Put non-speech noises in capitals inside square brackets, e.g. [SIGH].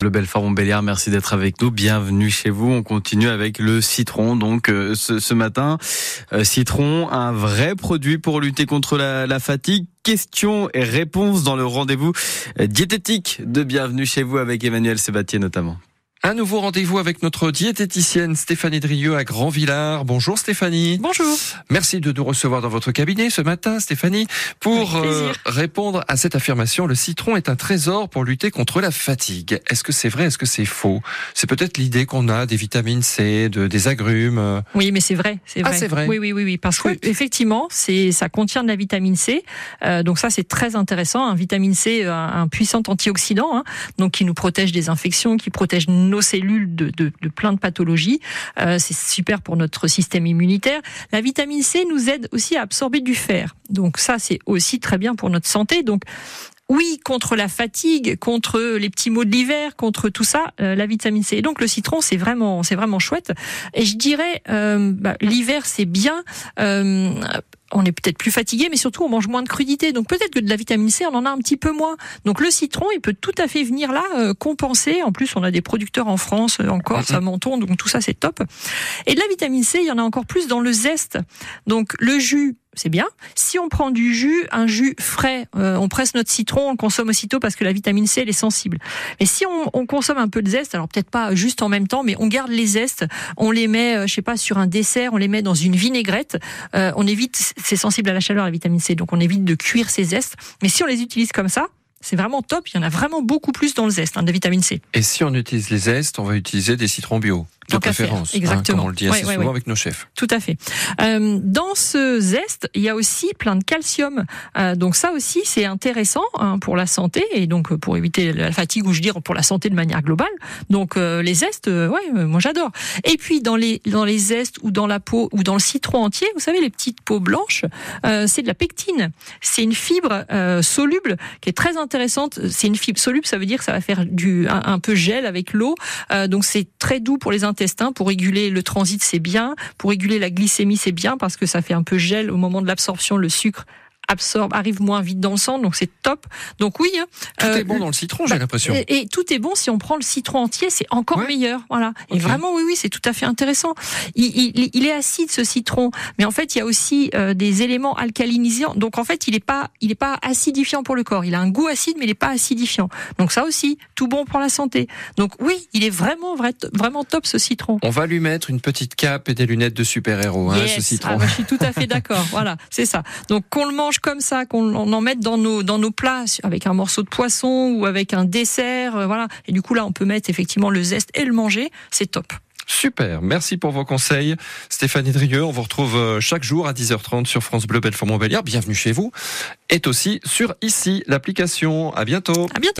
Le Belfort Montbéliard, merci d'être avec nous. Bienvenue chez vous. On continue avec le citron. Donc euh, ce, matin, euh, citron, un vrai produit pour lutter contre la, fatigue. Questions et réponses dans le rendez-vous diététique de Bienvenue chez vous avec Emmanuel Sébatier notamment. Un nouveau rendez-vous avec notre diététicienne Stéphanie Drieux à Grand-Villard. Bonjour Stéphanie. Bonjour. Merci de nous recevoir dans votre cabinet ce matin Stéphanie pour euh, répondre à cette affirmation. Le citron est un trésor pour lutter contre la fatigue. Est-ce que c'est vrai? Est-ce que c'est faux? C'est peut-être l'idée qu'on a des vitamines C, de, des agrumes. Oui, mais c'est vrai. C'est ah, vrai. c'est vrai. Oui, oui, oui, oui. Parce que effectivement, c'est ça contient de la vitamine C. Euh, donc ça, c'est très intéressant. Un vitamine C, un, un puissant antioxydant, hein, donc qui nous protège des infections, qui protège nos cellules de, de, plein de pathologies. Euh, c'est super pour notre système immunitaire. La vitamine C nous aide aussi à absorber du fer. Donc ça, c'est aussi très bien pour notre santé. Donc oui, contre la fatigue, contre les petits maux de l'hiver, contre tout ça, euh, la vitamine C. Et donc le citron, c'est vraiment, c'est vraiment chouette. Et je dirais, euh, bah, l'hiver, c'est bien. Euh, on est peut-être plus fatigué, mais surtout on mange moins de crudités. Donc peut-être que de la vitamine C, on en a un petit peu moins. Donc le citron, il peut tout à fait venir là euh, compenser. En plus, on a des producteurs en France, euh, en Corse, à Menton, donc tout ça c'est top. Et de la vitamine C, il y en a encore plus dans le zeste. Donc le jus, c'est bien. Si on prend du jus, un jus frais, euh, on presse notre citron, on le consomme aussitôt parce que la vitamine C, elle est sensible. Et si on, on consomme un peu de zeste, alors peut-être pas juste en même temps, mais on garde les zestes, on les met, euh, je sais pas, sur un dessert, on les met dans une vinaigrette, euh, on évite, c'est sensible à la chaleur, la vitamine C, donc on évite de cuire ces zestes. Mais si on les utilise comme ça, c'est vraiment top. Il y en a vraiment beaucoup plus dans le zeste hein, de vitamine C. Et si on utilise les zestes, on va utiliser des citrons bio de Tant préférence, exactement. Hein, comme on le dit assez Ouais, souvent ouais. avec nos chefs. Tout à fait. Euh, dans ce zeste, il y a aussi plein de calcium. Euh, donc ça aussi, c'est intéressant hein, pour la santé et donc pour éviter la fatigue ou je dire pour la santé de manière globale. Donc euh, les zestes, euh, ouais, euh, moi j'adore. Et puis dans les dans les zestes ou dans la peau ou dans le citron entier, vous savez les petites peaux blanches, euh, c'est de la pectine. C'est une fibre euh, soluble qui est très intéressante. C'est une fibre soluble, ça veut dire que ça va faire du un, un peu gel avec l'eau. Euh, donc c'est très doux pour les intestins, pour réguler le transit, c'est bien. Pour réguler la glycémie, c'est bien parce que ça fait un peu gel au moment de l'absorption, le sucre absorbe, arrive moins vite dans le sang, donc c'est top. Donc oui, hein, Tout euh, est bon dans le citron, j'ai bah, l'impression. et, et tout est bon si on prend le citron entier, c'est encore Ouais. meilleur. Voilà. Et vraiment, oui, oui, c'est tout à fait intéressant. Il, il, il est acide ce citron, mais en fait, il y a aussi euh, des éléments alcalinisants. Donc en fait, il est pas, il est pas acidifiant pour le corps. Il a un goût acide, mais il est pas acidifiant. Donc ça aussi, tout bon pour la santé. Donc oui, il est vraiment, vrai, vraiment top ce citron. On va lui mettre une petite cape et des lunettes de super-héros, hein, ce citron. Ah, bah, je suis tout à fait [LAUGHS] d'accord. voilà, c'est ça. Donc qu'on le mange comme ça, qu'on on en mette dans nos dans nos plats avec un morceau de poisson ou avec un dessert, euh, voilà. Et du coup là, on peut mettre effectivement le zeste et le manger, c'est top. Super, merci pour vos conseils. Stéphanie Drieux, on vous retrouve euh, chaque jour à 10h30 sur France Bleu Belfort Montbéliard. Bienvenue chez vous. Est aussi sur ici l'application. À bientôt. À bientôt.